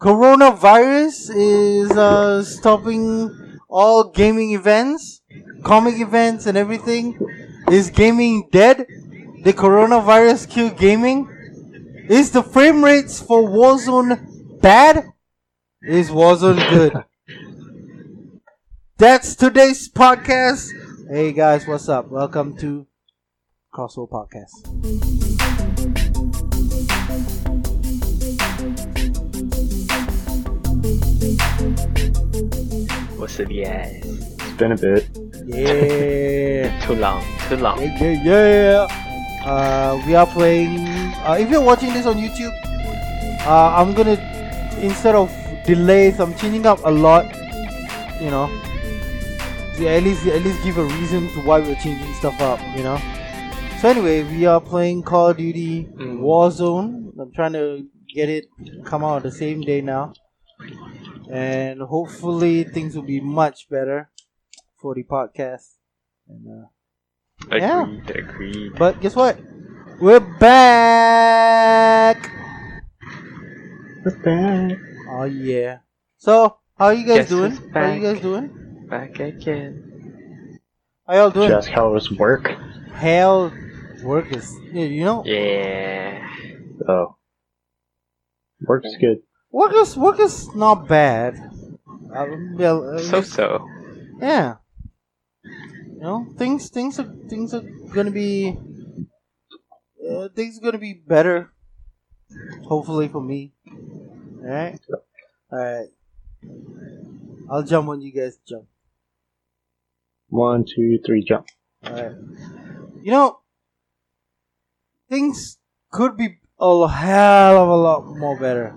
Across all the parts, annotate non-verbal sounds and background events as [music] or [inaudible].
coronavirus is uh, stopping all gaming events, comic events, and everything. Is gaming dead? The coronavirus kill gaming? Is the frame rates for Warzone bad? Is Warzone good? [laughs] That's today's podcast. Hey guys, what's up? Welcome to Crossroad Podcast. What's up, yes? It's been a bit. Yeah. [laughs] Too long, too long. Yeah, yeah, yeah. Uh, we are playing. Uh, if you're watching this on YouTube, uh, I'm gonna instead of delays, I'm changing up a lot. You know, to at least at least give a reason to why we're changing stuff up. You know. So anyway, we are playing Call of Duty Mm. Warzone. I'm trying to get it come out the same day now, and hopefully things will be much better for the podcast. And uh, Yeah. Agreed, agreed. but guess what? We're back. We're back. Oh yeah. So how you guys Guess doing? who's How you guys doing? Back again. How y'all doing? Just how was work? Hell, work is yeah, you know Yeah. Oh. Work's good. Work is work is not bad. Um, well, uh, So so. yeah. You know things things are things are gonna be uh, things are gonna be better. Hopefully for me. All right. All right. I'll jump when you guys jump. One, two, three, jump. Alright. You know, things could be a hell of a lot more better.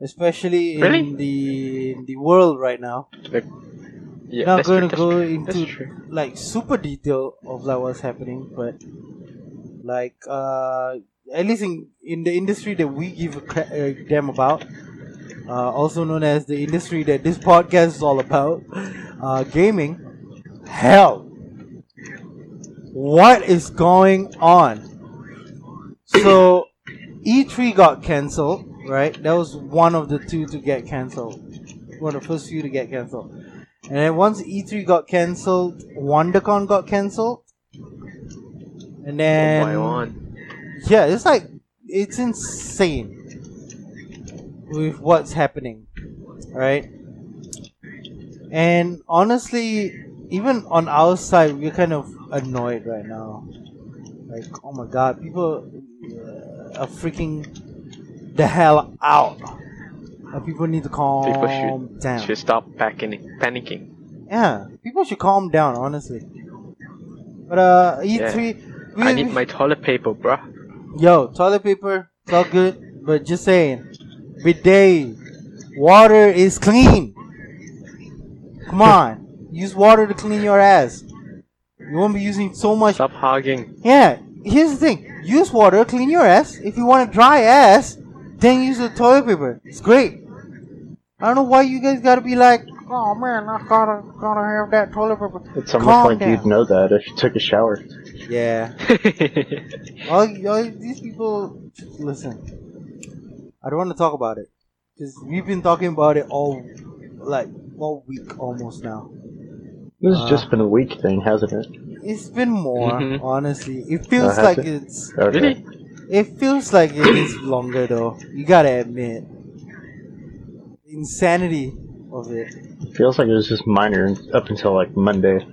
Especially in Really? the in the world right now. Yeah, Not going to go into like super detail of like what's happening, but like uh, at least in, in the industry that we give a cra- uh, damn about, uh, also known as the industry that this podcast is all about, uh, gaming. Hell, what is going on? So, E3 got cancelled, right? That was one of the two to get cancelled. One of the first few to get cancelled. And then once E3 got cancelled, WonderCon got cancelled. And then oh, by yeah, it's like it's insane with what's happening, right? And honestly, even on our side, we're kind of annoyed right now. Like, oh my god, people are freaking the hell out. Uh, people need to calm People should down. should stop panicking. Panicking. Yeah, people should calm down, honestly. But uh, E3, we, I need my toilet paper, bruh. yo toilet paper. It's all good, but just saying, bidet, water is clean. Come [laughs] on, use water to clean your ass. You won't be using so much. Stop hogging. Yeah, here's the thing: use water, clean your ass. If you want a dry ass, then use the toilet paper. It's great. I don't know why you guys gotta be like, oh man, I gotta gotta have that toilet paper. It's almost Calm like down. you'd know that if you took a shower. Yeah. [laughs] all, all these people listen i don't want to talk about it because we've been talking about it all like all week almost now This has Uh. just been a week thing, hasn't it? it's been more Mhm. honestly it feels has like it? it's Okay. really? It feels like it is longer though. You gotta admit. Insanity of it. Feels like it was just minor up until like Monday.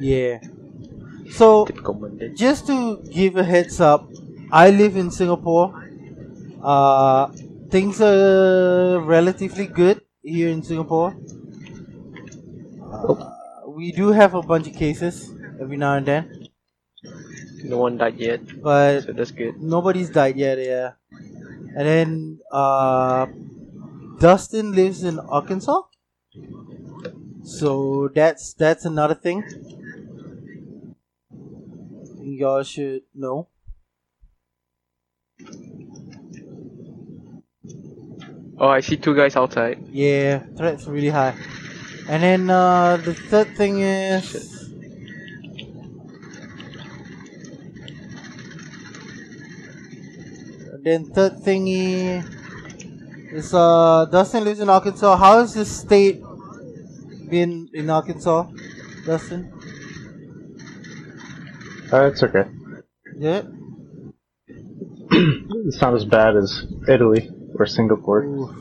yeah. So just to give a heads up, I live in Singapore. Uh, things are relatively good here in Singapore. Uh, we do have a bunch of cases every now and then, No one died yet, but so that's good. nobody's died yet. Yeah, and then uh, Dustin lives in Arkansas, so that's that's another thing. Y'all should know. Oh, I see two guys outside. Yeah, threat's really high. And then uh, the third thing is. Then third thingy, is uh Dustin lives in Arkansas. How has this state been in Arkansas, Dustin? Uh, it's okay. Yeah. [clears throat] It's not as bad as Italy or Singapore. Ooh.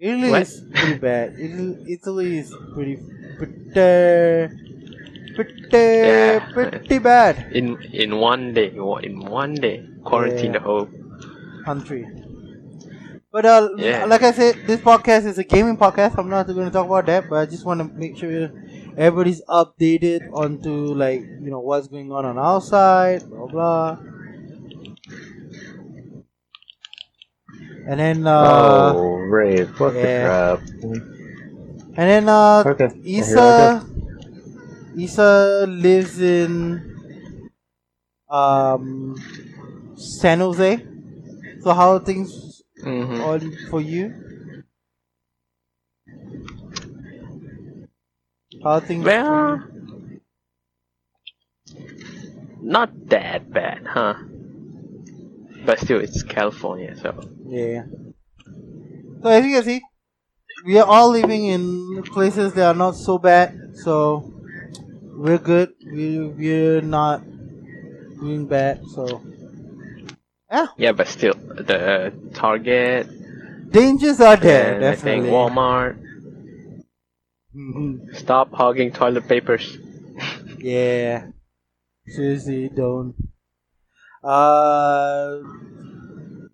Italy What? is pretty bad. Italy, Italy is pretty, pretty, pretty, Yeah. pretty bad In in one day, in one day, quarantine Yeah. the whole. country. But uh, Yeah. like I said, this podcast is a gaming podcast. I'm not going to talk about that, but I just want to make sure everybody's updated onto like you know what's going on on our side, blah blah. And then uh, oh, Rave. What yeah. the crap? and then uh, Okay. here I Isa, Isa lives in um San Jose. So how are things hmm on for you? How are things? Well, not that bad, huh? But still, it's California, so Yeah. So as you can see, we are all living in places that are not so bad. So we're good. We we're not doing bad. So yeah, yeah. But still, the Target dangers are there. and I think definitely. Walmart Mhm. stop hogging toilet papers. Yeah. Seriously, don't. Uh,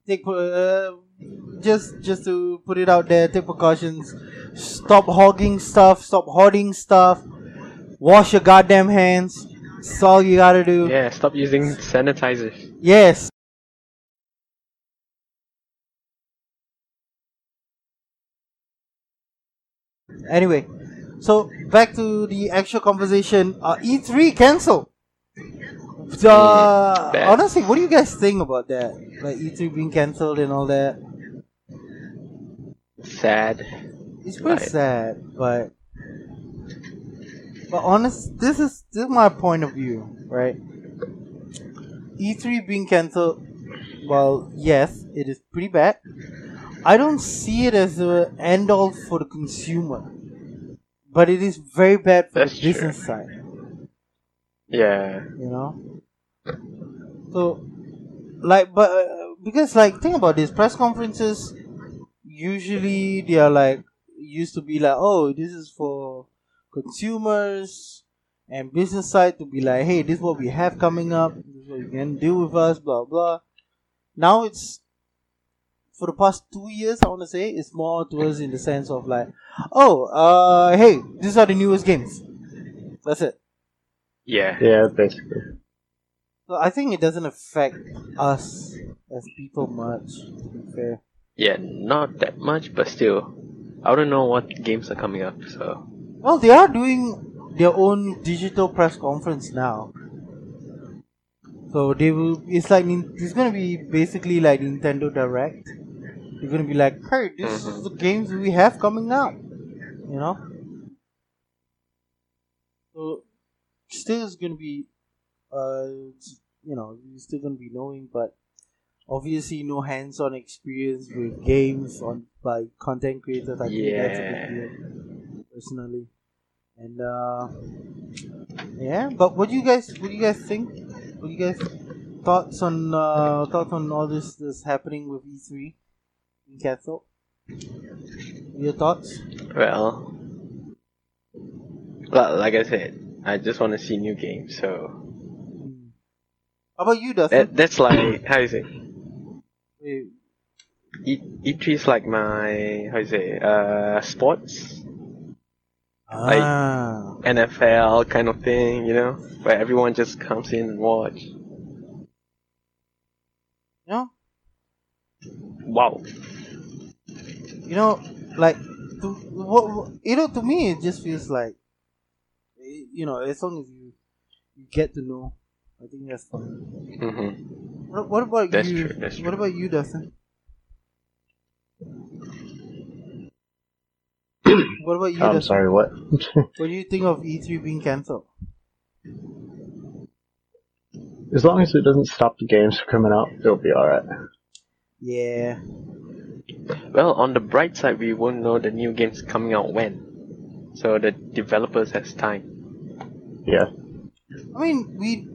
take uh, just just to put it out there. Take precautions. Stop hogging stuff. Stop hoarding stuff. Wash your goddamn hands. That's all you gotta do. Yeah, stop using sanitizers. Yes. Anyway, so back to the actual conversation. Uh, E3 cancelled. Uh, bad. honestly, what do you guys think about that? Like E3 being cancelled and all that. Sad. It's pretty Right. sad, but but honest, this is this is my point of view, right? E3 being cancelled, well, yes, it is pretty bad. I don't see it as a end all for the consumer, but it is very bad for That's the true. business side. Yeah. You know, so like, but uh, because like think about this, press conferences usually they are like used to be like, oh, this is for consumers and business side to be like, hey, this is what we have coming up. This is what you can do with us, blah blah. Now it's for the past two years, I want to say it's more towards in the sense of like, oh, uh, hey, these are the newest games. That's it. Yeah. Yeah, basically. So I think it doesn't affect us as people much. To be fair. Yeah, not that much, but still. I don't know what games are coming up, so. Well, they are doing their own digital press conference now. So they will. It's like nin- it's gonna be basically like Nintendo Direct. They're gonna be like, "Hey, this is Mhm. the games we have coming out," you know. So still is gonna be, uh, you know, you're still gonna be knowing, but obviously no hands-on experience with games on by content creators. I think that's a Yeah. big deal, personally. And uh, yeah, but what do you guys what do you guys think? What do you guys thoughts on uh, thoughts on all this that's happening with E3 in Castle? Your thoughts? Well. Like I said, I just want to see new games, so. How about you, Dustin? That, that's like, how you say? Wait, E, E3 is like my, how you say, uh, sports? Like- ah, NFL kind of thing, you know? Where everyone just comes in and watch. know, Wow. You know, like to what what- you know to me it just feels like eh, you know as long as you you get to know, I think that's fine. hmm What, what about That's you? true, that's What true. about you, Dustin? [clears throat] what about you, I'm Dustin? sorry, what? [laughs] What do you think of E3 being cancelled? as long as it doesn't stop the games from coming out, it'll be alright. Yeah. Well, on the bright side, we won't know the new games coming out when, so the developers has time. Yeah. I mean, we.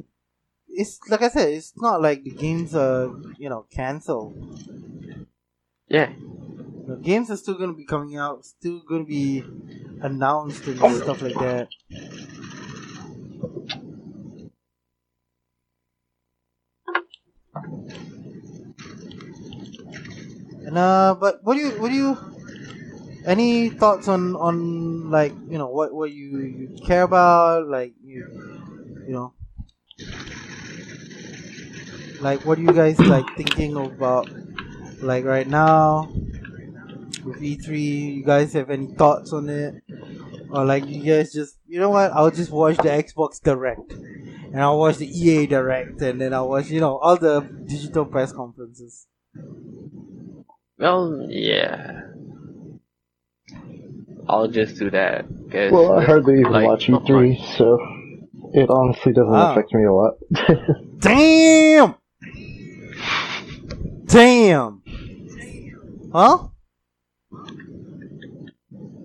It's like I said. It's not like the games are you know cancelled. Yeah, The games are still gonna be coming out. Still gonna be announced and oh. stuff like that. And uh, but what do you what do you any thoughts on on like you know what what you, you care about like you you know? Like what are you guys like thinking about like right now with E3 you guys have any thoughts on it? Or like you guys just you know what? I'll just watch the Xbox Direct. And I'll watch the EA Direct. And then I'll watch you know all the digital press conferences well, yeah. I'll just do that. 'cause, Well, I hardly even like, watch E3, so it honestly doesn't Wow. affect me a lot. [laughs] Damn! Damn! Huh?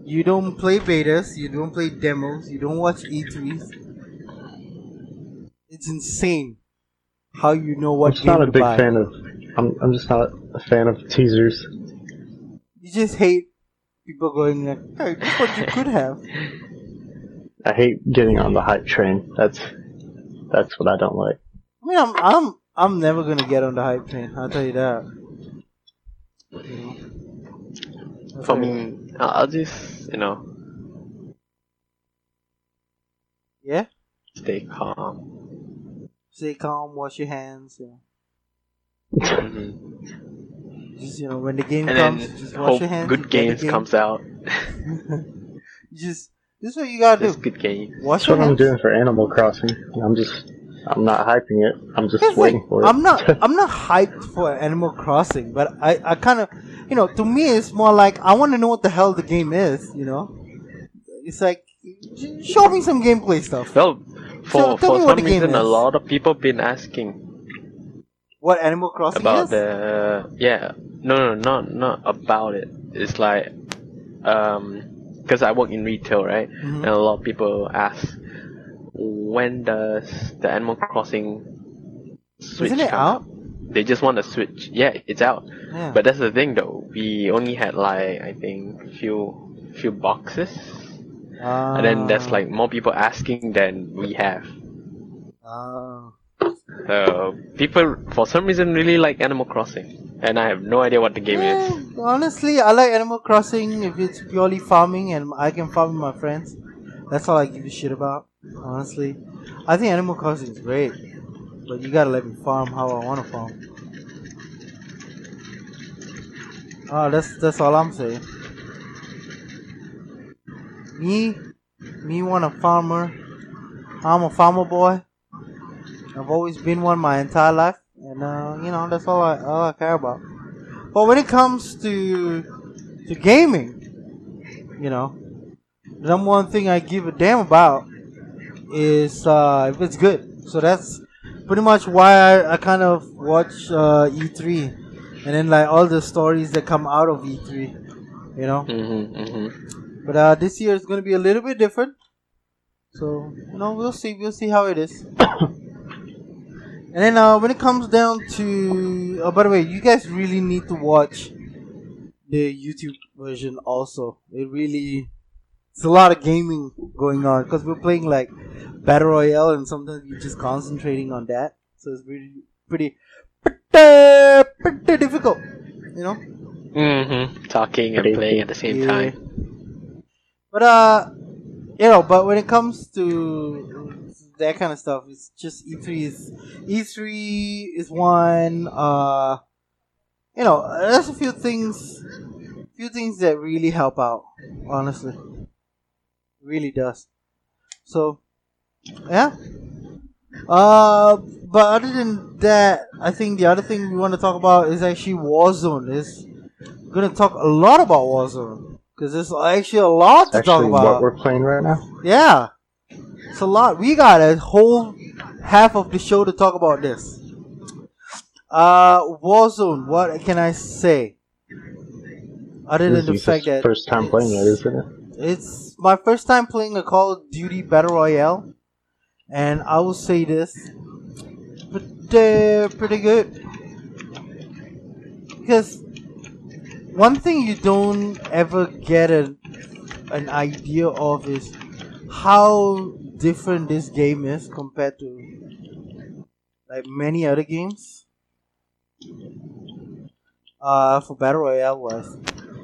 You don't play betas, you don't play demos, you don't watch E3s. It's insane how you know what. I'm just game not a to big buy. fan of. I'm I'm just not a fan of teasers. You just hate people going like, hey, this what you could have. I hate getting on the hype train. That's that's what I don't like. I mean, I'm, I'm, I'm never gonna get on the hype train. I'll tell you that. You know? For me, I'll I'll just, you know, yeah. stay calm. Stay calm, wash your hands. Yeah. know. Mhm. Just you know, when the game And comes, then just wash your hands. good games game. comes out. [laughs] [laughs] Just this is what you gotta Just do. good game. Wash That's your what I'm doing for Animal Crossing. I'm just I'm not hyping it. I'm just Here's the waiting thing, for it. I'm not [laughs] I'm not hyped for Animal Crossing, but I, I kind of you know to me it's more like I want to know what the hell the game is. You know, it's like show me some gameplay stuff. Well, for, tell for some the game reason, a lot of people been asking What Animal Crossing about is? the yeah no no not not about it. It's like um because I work in retail right, Mhm. and a lot of people ask when does the Animal Crossing switch Isn't it come out? They just want to switch. Yeah, it's out. Yeah. But that's the thing though. We only had like I think few few boxes, and then there's like more people asking than we have. Ah. So people for some reason really like Animal Crossing, and I have no idea what the game Yeah, is. honestly, I like Animal Crossing if it's purely farming and I can farm with my friends. That's all I give a shit about. Honestly, I think Animal Crossing is great, but you gotta let me farm how I want to farm. Oh, that's that's all I'm saying. Me, me want a farmer. I'm a farmer boy. I've always been one my entire life, and uh, you know that's all I all I care about. But when it comes to to gaming, you know, the number one thing I give a damn about is uh, if it's good. So that's pretty much why I, I kind of watch uh, E3, and then like all the stories that come out of E3, you know. Mm-hmm, mm-hmm. But uh, this year is going to be a little bit different. So, you know, we'll see. We'll see how it is. [coughs] and then uh, when it comes down to. Oh, by the way, you guys really need to watch the YouTube version also. It really. It's a lot of gaming going on because we're playing like Battle Royale and sometimes we're just concentrating on that. So it's really pretty. Pretty, pretty difficult. You know? Mm-hmm. Talking and playing at the same Yeah. time. But uh, you know, but when it comes to that kind of stuff, it's just E3 is E3 is one. Uh, you know, there's a few things, few things that really help out. Honestly, really does. So, yeah. Uh, but other than that, I think the other thing we want to talk about is actually Warzone. Is gonna talk a lot about Warzone because there's actually a lot to talk about. what we're playing right now. Yeah, it's a lot. We got a whole half of the show to talk about this. Uh, Warzone. What can I say? other than the fact that first time playing it's- isn't it? It's my first time playing a Call of Duty Battle Royale, and I will say this, but they're pretty good. Because one thing you don't ever get a, an idea of is how different this game is compared to like many other games. Uh, for Battle Royale was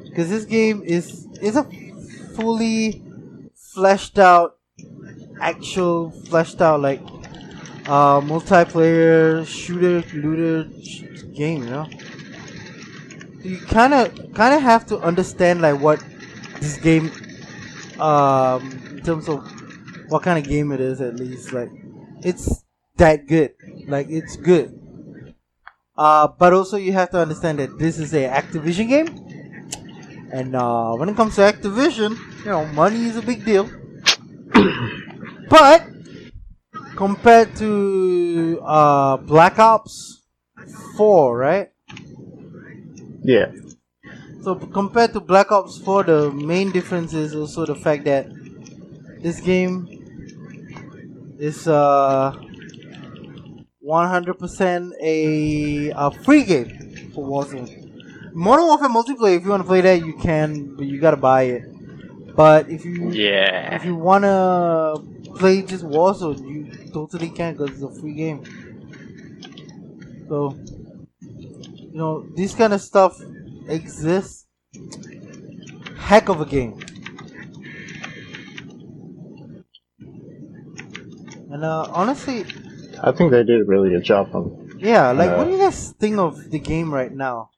because this game is is a fully fleshed out, actual fleshed out like uh, multiplayer shooter looter game. You know, you kind of kind of have to understand like what this game, um, terms of what kind of game it is. At least like it's that good. Like it's good. Uh, but also you have to understand that this is a Activision game. And uh, when it comes to Activision, you know, money is a big deal. [coughs] but compared to uh, Black Ops 4, right? Yeah. So compared to Black Ops 4, the main difference is also the fact that this game is uh 100% a, a free game for Warzone. Modern Warfare multiplayer, if you want to play that, you can, but you gotta buy it. But if you if you wanna play just Warzone, you totally can because it's a free game. So, you know, this kind of stuff exists. Heck of a game. And uh, honestly, I think they did a really good job on. yeah, like what Uh, do you guys think of the game right now?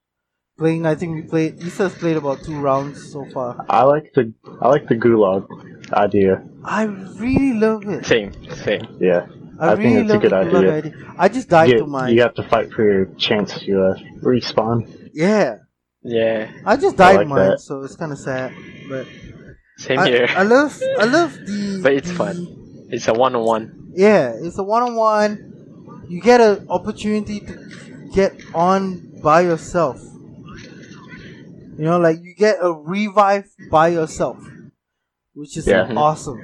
Playing, I think we played. Isa's played about two rounds so far. I like the I like the gulag idea. I really love it. Same, same. Yeah. I, I think really it's a love good the Gulag idea. I just died You, to mine. you have to fight for your chance to uh, respawn. Yeah, Yeah. I just died like mine, that. so it's kind of sad. But Same I, here. I love, I love [laughs] the. But it's the- fun. It's a one on one. Yeah, it's a one-on-one. You get an opportunity to get on by yourself. You know, like you get a revive by yourself, which is Yeah. awesome.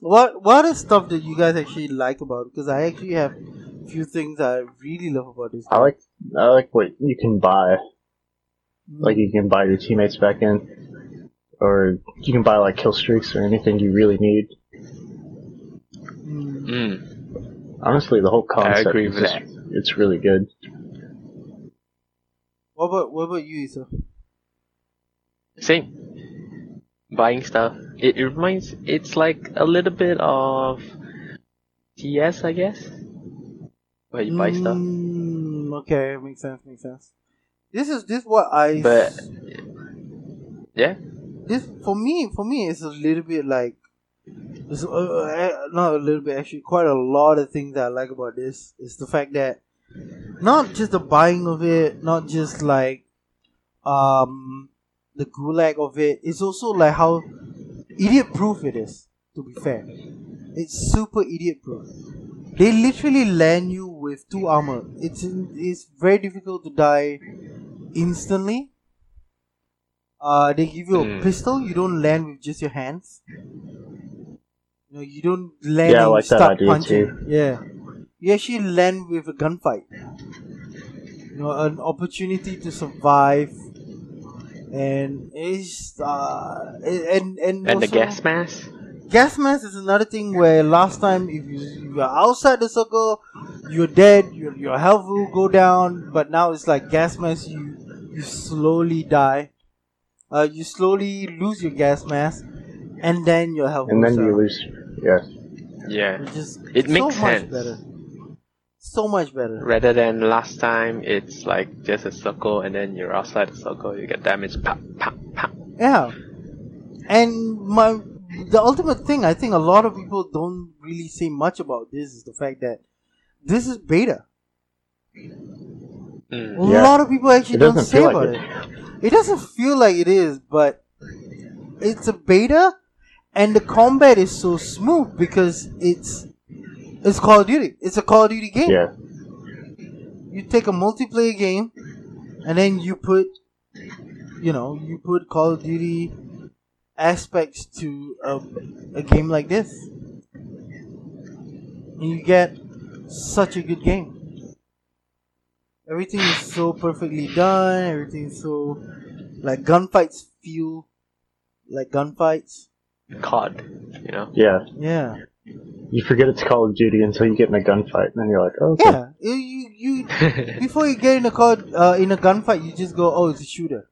What what is stuff that you guys actually like about? Because I actually have a few things I really love about this. I like I like what you can buy. Mm-hmm. Like you can buy your teammates back in, or you can buy like kill streaks or anything you really need. Mm. Honestly, the whole concept agree is with just, that. it's really good. What about what about you, Isa? Same. Buying stuff. It, it reminds. It's like a little bit of TS, I guess. Where you buy stuff. Mm, okay, makes sense. Makes sense. This is this what I. But yeah, this for me for me it's a little bit like uh, uh, not a little bit actually quite a lot of things that I like about this is the fact that not just the buying of it not just like um the gulag of it it's also like how idiot proof it is to be fair it's super idiot proof they literally land you with two armor it's it's very difficult to die instantly uh, they give you a Hmm. pistol. You don't land with just your hands. You know, you don't land Yeah, I and like that start idea punching. too. Yeah, you actually land with a gunfight. You know, an opportunity to survive, and it's uh, and and and the gas mask. gas mask is another thing where last time if you if you're outside the circle, you're dead. Your your health will go down. But now it's like gas mask. You you slowly die. Uh, you slowly lose your gas mask, and then your health. And goes then you down, lose. Yeah. Yeah. Which is It so makes much sense. better. So much better. Rather than last time, it's like just a circle, and then you're outside the circle, you get damaged. Pop, pop, pop. Yeah. And my the ultimate thing I think a lot of people don't really say much about this is the fact that this is beta. Mm. A Yeah. lot of people actually don't say feel about like it. It doesn't feel like it is, but it's a beta, and the combat is so smooth because it's it's Call of Duty. It's a Call of Duty game. Yeah. You take a multiplayer game, and then you put you know you put Call of Duty aspects to a, a game like this, and you get such a good game. Everything is so perfectly done. Everything is so like gunfights feel like gunfights. COD, you know. Yeah, Yeah, you forget it's Call of Duty until you get in a gunfight, and then you're like, oh, okay. yeah. You you, you [laughs] before you get in a car uh, in a gunfight, you just go, oh, it's a shooter.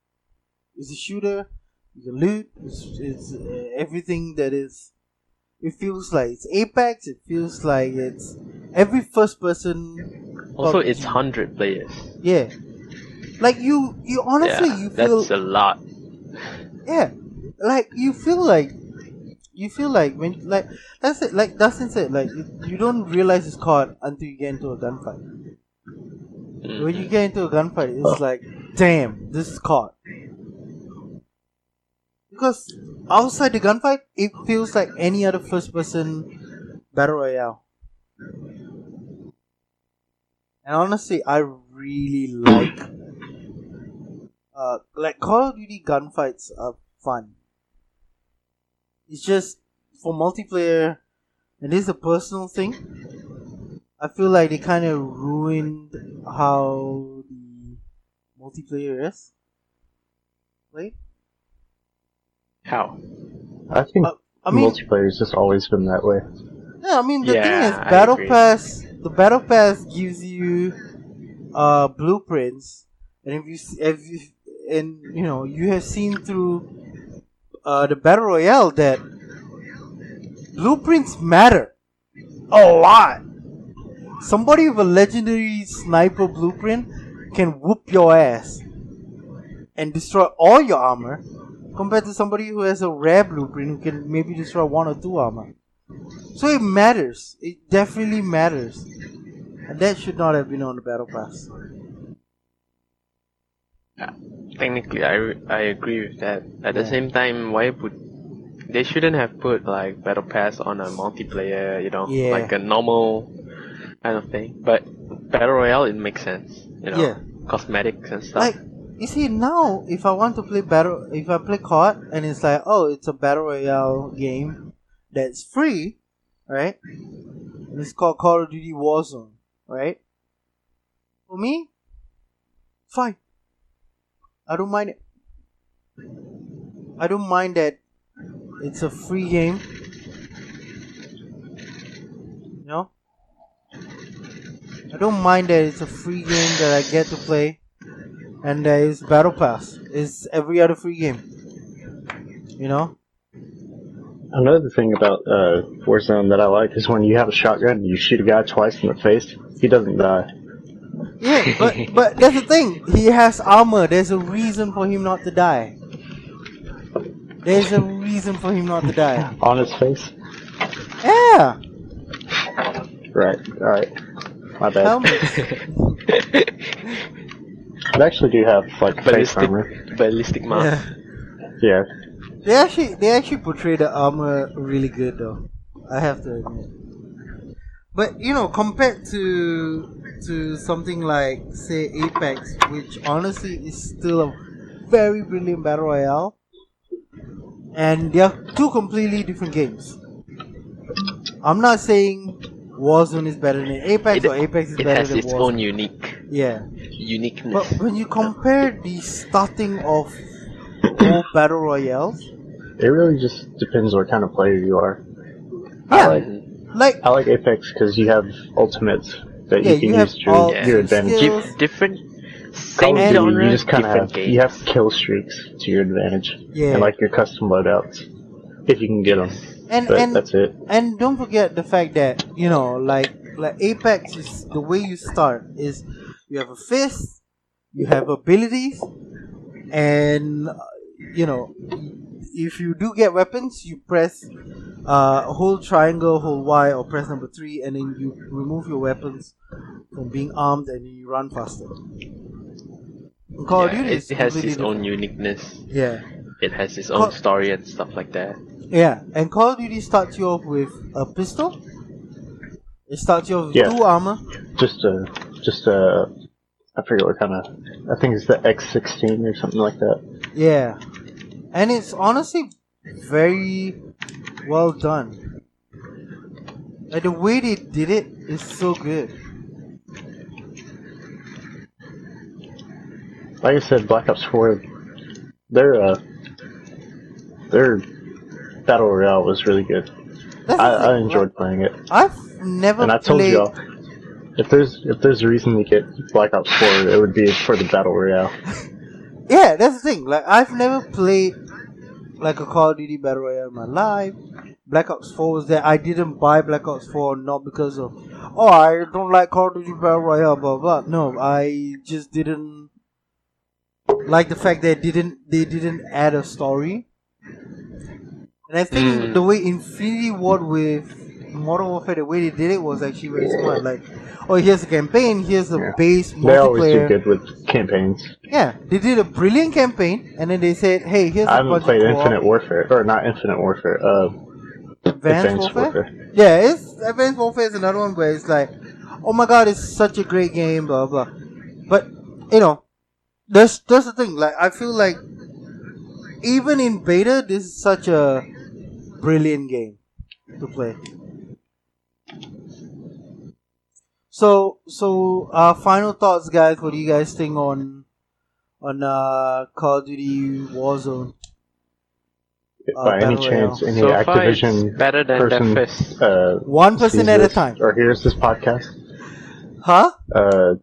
It's a shooter. It's a loot. It's, it's uh, everything that is. It feels like it's Apex. It feels like it's every first person. also, PUBG. it's hundred players. Yeah, like you. You honestly, yeah, you feel that's a lot. yeah, like you feel like you feel like when like that's it. Like Dustin said, like you, you don't realize it's COD until you get into a gunfight. When you get into a gunfight, it's like, damn, this is COD. Because outside the gunfight, it feels like any other first person battle royale. And honestly, I really like uh like Call of Duty gunfights are fun. It's just for multiplayer and this is a personal thing. I feel like they kind of ruined how the multiplayer is. Right? How? I think Uh, I mean, multiplayer's just always been that way. yeah, I mean the thing is, battle pass. The battle pass gives you uh blueprints, and if you if you and you know you have seen through uh the battle royale that blueprints matter a lot. Somebody with a legendary sniper blueprint can whoop your ass and destroy all your armor compared to somebody who has a rare blueprint who can maybe destroy one or two armor. So it matters. It definitely matters. And that should not have been on the battle pass. Technically, I, I agree with that. At the Yeah. same time, why would they shouldn't have put like battle pass on a multiplayer? You know, Yeah. like a normal kind of thing. But battle royale, it makes sense. You know, Yeah. cosmetics and stuff. Like you see now if I want to play battle if I play COD and it's like oh it's a battle royale game that's free, right? And it's called Call of Duty Warzone, right? For me, fine. I don't mind. I don't mind that it's a free game. You know? I don't mind that it's a free game that I get to play. And there is Battle Pass. It's every other free game. You know? Another thing about uh, Warzone that I like is when you have a shotgun you shoot a guy twice in the face, he doesn't die. Yeah, but but that's the thing. He has armor. There's a reason for him not to die. There's a reason for him not to die. [laughs] On his face? Yeah. Right, alright. My bad. Helmet. [laughs] They actually do have, like, face ballistic, armor. ballistic Yeah. mask. Yeah. They actually they actually portray the armor really good though. I have to admit. But you know, compared to to something like say Apex, which honestly is still a very brilliant battle royale, and they are two completely different games. I'm not saying Warzone is better than Apex It, or Apex is better than Warzone. it better has than its Warzone. own unique yeah, uniqueness. but when you compare the starting of all battle royales, It really just depends what kind of player you are. I yeah, like, like I like Apex because you have ultimates that Yeah, you can you use to your, your advantage. skills. Different Call same of Duty, genre, you just kind of have you have kill streaks to your advantage, Yeah. and like your custom loadouts, if you can get them. and But and that's it. and don't forget the fact that you know like like apex is the way you start is you have a fist you have abilities and uh, you know if you do get weapons you press uh hold triangle hold y or press number three and then you remove your weapons from being armed and you run faster In Call of Yeah, Duty it, is it has completely its own uniqueness. yeah It has its Call- own story and stuff like that. Yeah, and Call of Duty starts you off with a pistol. It starts you off with Yeah. two armor. Just a just a I forget what kind of. I think it's the X16 or something like that. Yeah, and it's honestly very well done. Like the way they did it is so good. Like I said, Black Ops 4, their uh, their battle royale was really good. I, I enjoyed playing it, I've never and I told played. y'all if there's if there's a reason to get Black Ops 4, it would be for the battle royale. [laughs] Yeah, that's the thing. Like I've never played like a Call of Duty Battle Royale in my life. Black Ops 4 was there. I didn't buy Black Ops 4 not because of oh I don't like Call of Duty Battle Royale blah blah. No, I just didn't like the fact that didn't they didn't add a story. And I think Mm. the way Infinity Ward with Modern Warfare, the way they did it was actually very smart. Like, oh, here's a campaign, here's a Yeah. base They always do multiplayer. good with campaigns. Yeah, they did a brilliant campaign, and then they said, "Hey, here's I a haven't played Infinite Warfare, or not Infinite Warfare, uh, Advanced, Advanced Warfare. Warfare. Yeah, it's Advanced Warfare is another one where it's like, oh my god, it's such a great game, blah blah. But you know, that's that's the thing. Like, I feel like even in beta, this is such a brilliant game to play. So, so uh, final thoughts, guys. What do you guys think on on uh, Call of Duty Warzone? Uh, By any chance, any so Activision better than person uh, One person sees at a time, or hears this podcast, huh? uh,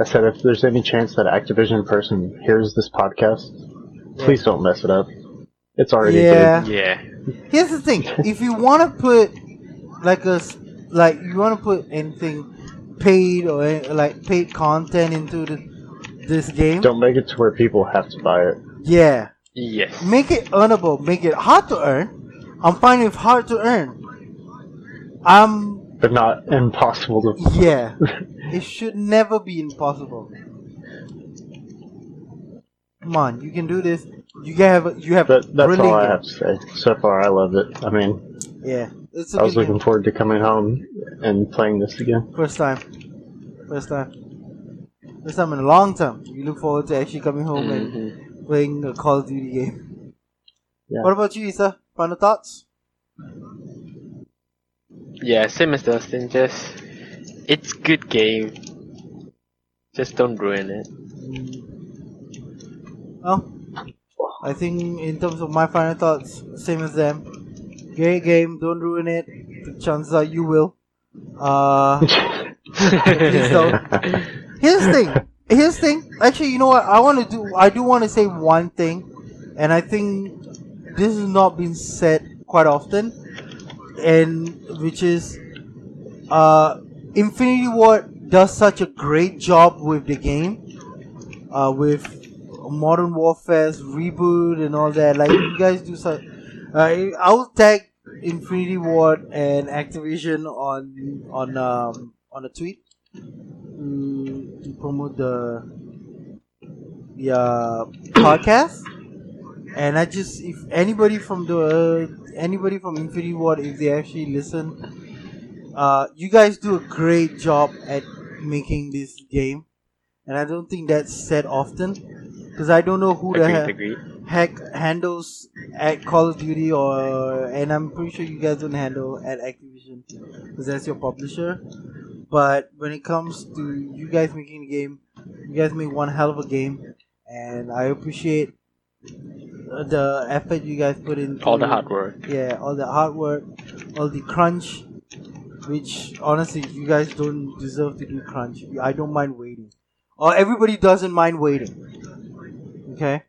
I said if there's any chance that Activision person hears this podcast, please don't mess it up. It's already Yeah. Yeah. Here's the thing: if you want to put like a s- like you want to put anything paid or any- like paid content into the, this game. Don't make it to where people have to buy it. yeah, Yes. make it earnable, make it hard to earn. I'm fine with hard to earn. I'm But not impossible to. [laughs] yeah. it should never be impossible. Come on, you can do this. You can have you have But that's brilliant all I have to say. So far, I love it. I mean, Yeah, it's a I was looking game. forward to coming home and playing this again. First time. First time. First time in a long time. You look forward to actually coming home and Mhm. playing a Call of Duty game. Yeah. What about you, Isa? Final thoughts? Yeah, same as Dustin. Just it's good game. Just don't ruin it. Well, I think in terms of my final thoughts, same as them. Great game, don't ruin it. The chances are you will. Uh, [laughs] [laughs] please don't. Here's the thing. Here's the thing. Actually, you know what? I want to do. I do want to say one thing, and I think this has not been said quite often, and which is, uh, Infinity Ward does such a great job with the game, uh, with Modern Warfare's reboot and all that. Like you guys do such. Uh, I'll tag Infinity Ward and Activision on on um, on a tweet to, to promote the the uh, podcast. And I just if anybody from the anybody from Infinity Ward if they actually listen, uh, you guys do a great job at making this game, and I don't think that's said often because I don't know who the Agreed, agreed. heck handles at Call of Duty or and I'm pretty sure you guys don't handle at Activision because that's your publisher. But when it comes to you guys making the game, you guys make one hell of a game, and I appreciate the effort you guys put in. All the hard work. Yeah, all the hard work, all the crunch. Which honestly, you guys don't deserve to do crunch. I don't mind waiting, or everybody doesn't mind waiting. Okay.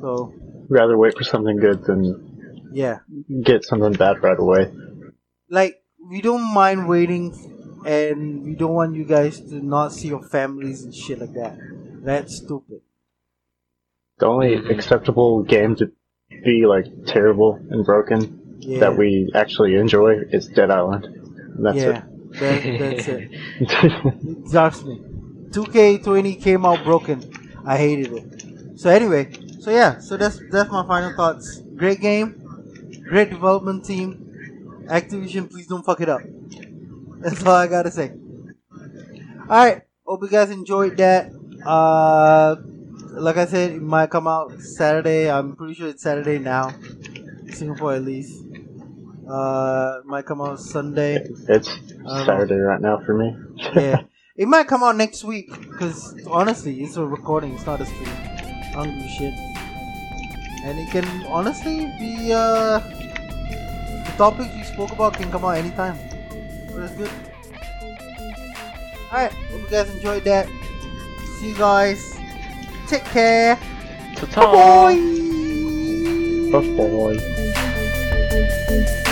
So Rather wait for something good than yeah, get something bad right away. like we don't mind waiting, and we don't want you guys to not see your families and shit like that. That's stupid. The only Mhm. acceptable game to be like terrible and broken Yeah. that we actually enjoy is Dead Island. And that's yeah, that, that's it. [laughs] it. Trust me. 2K20 came out broken. I hated it. So anyway, so yeah, so that's that's my final thoughts. Great game, great development team. Activision, please don't fuck it up. That's all I gotta say. All right. hope you guys enjoyed that. Uh, like I said, it might come out Saturday. I'm pretty sure it's Saturday now, Singapore at least. Uh, it might come out Sunday. It's know. Saturday right now for me. Yeah, [laughs] it might come out next week because honestly, it's a recording. It's not a stream. I don't give a shit. And it can honestly be uh, the topics we spoke about can come out anytime. So that's good. Alright, hope you guys enjoyed that. See you guys. Take care. Ta-ta! Bye. Bye bye.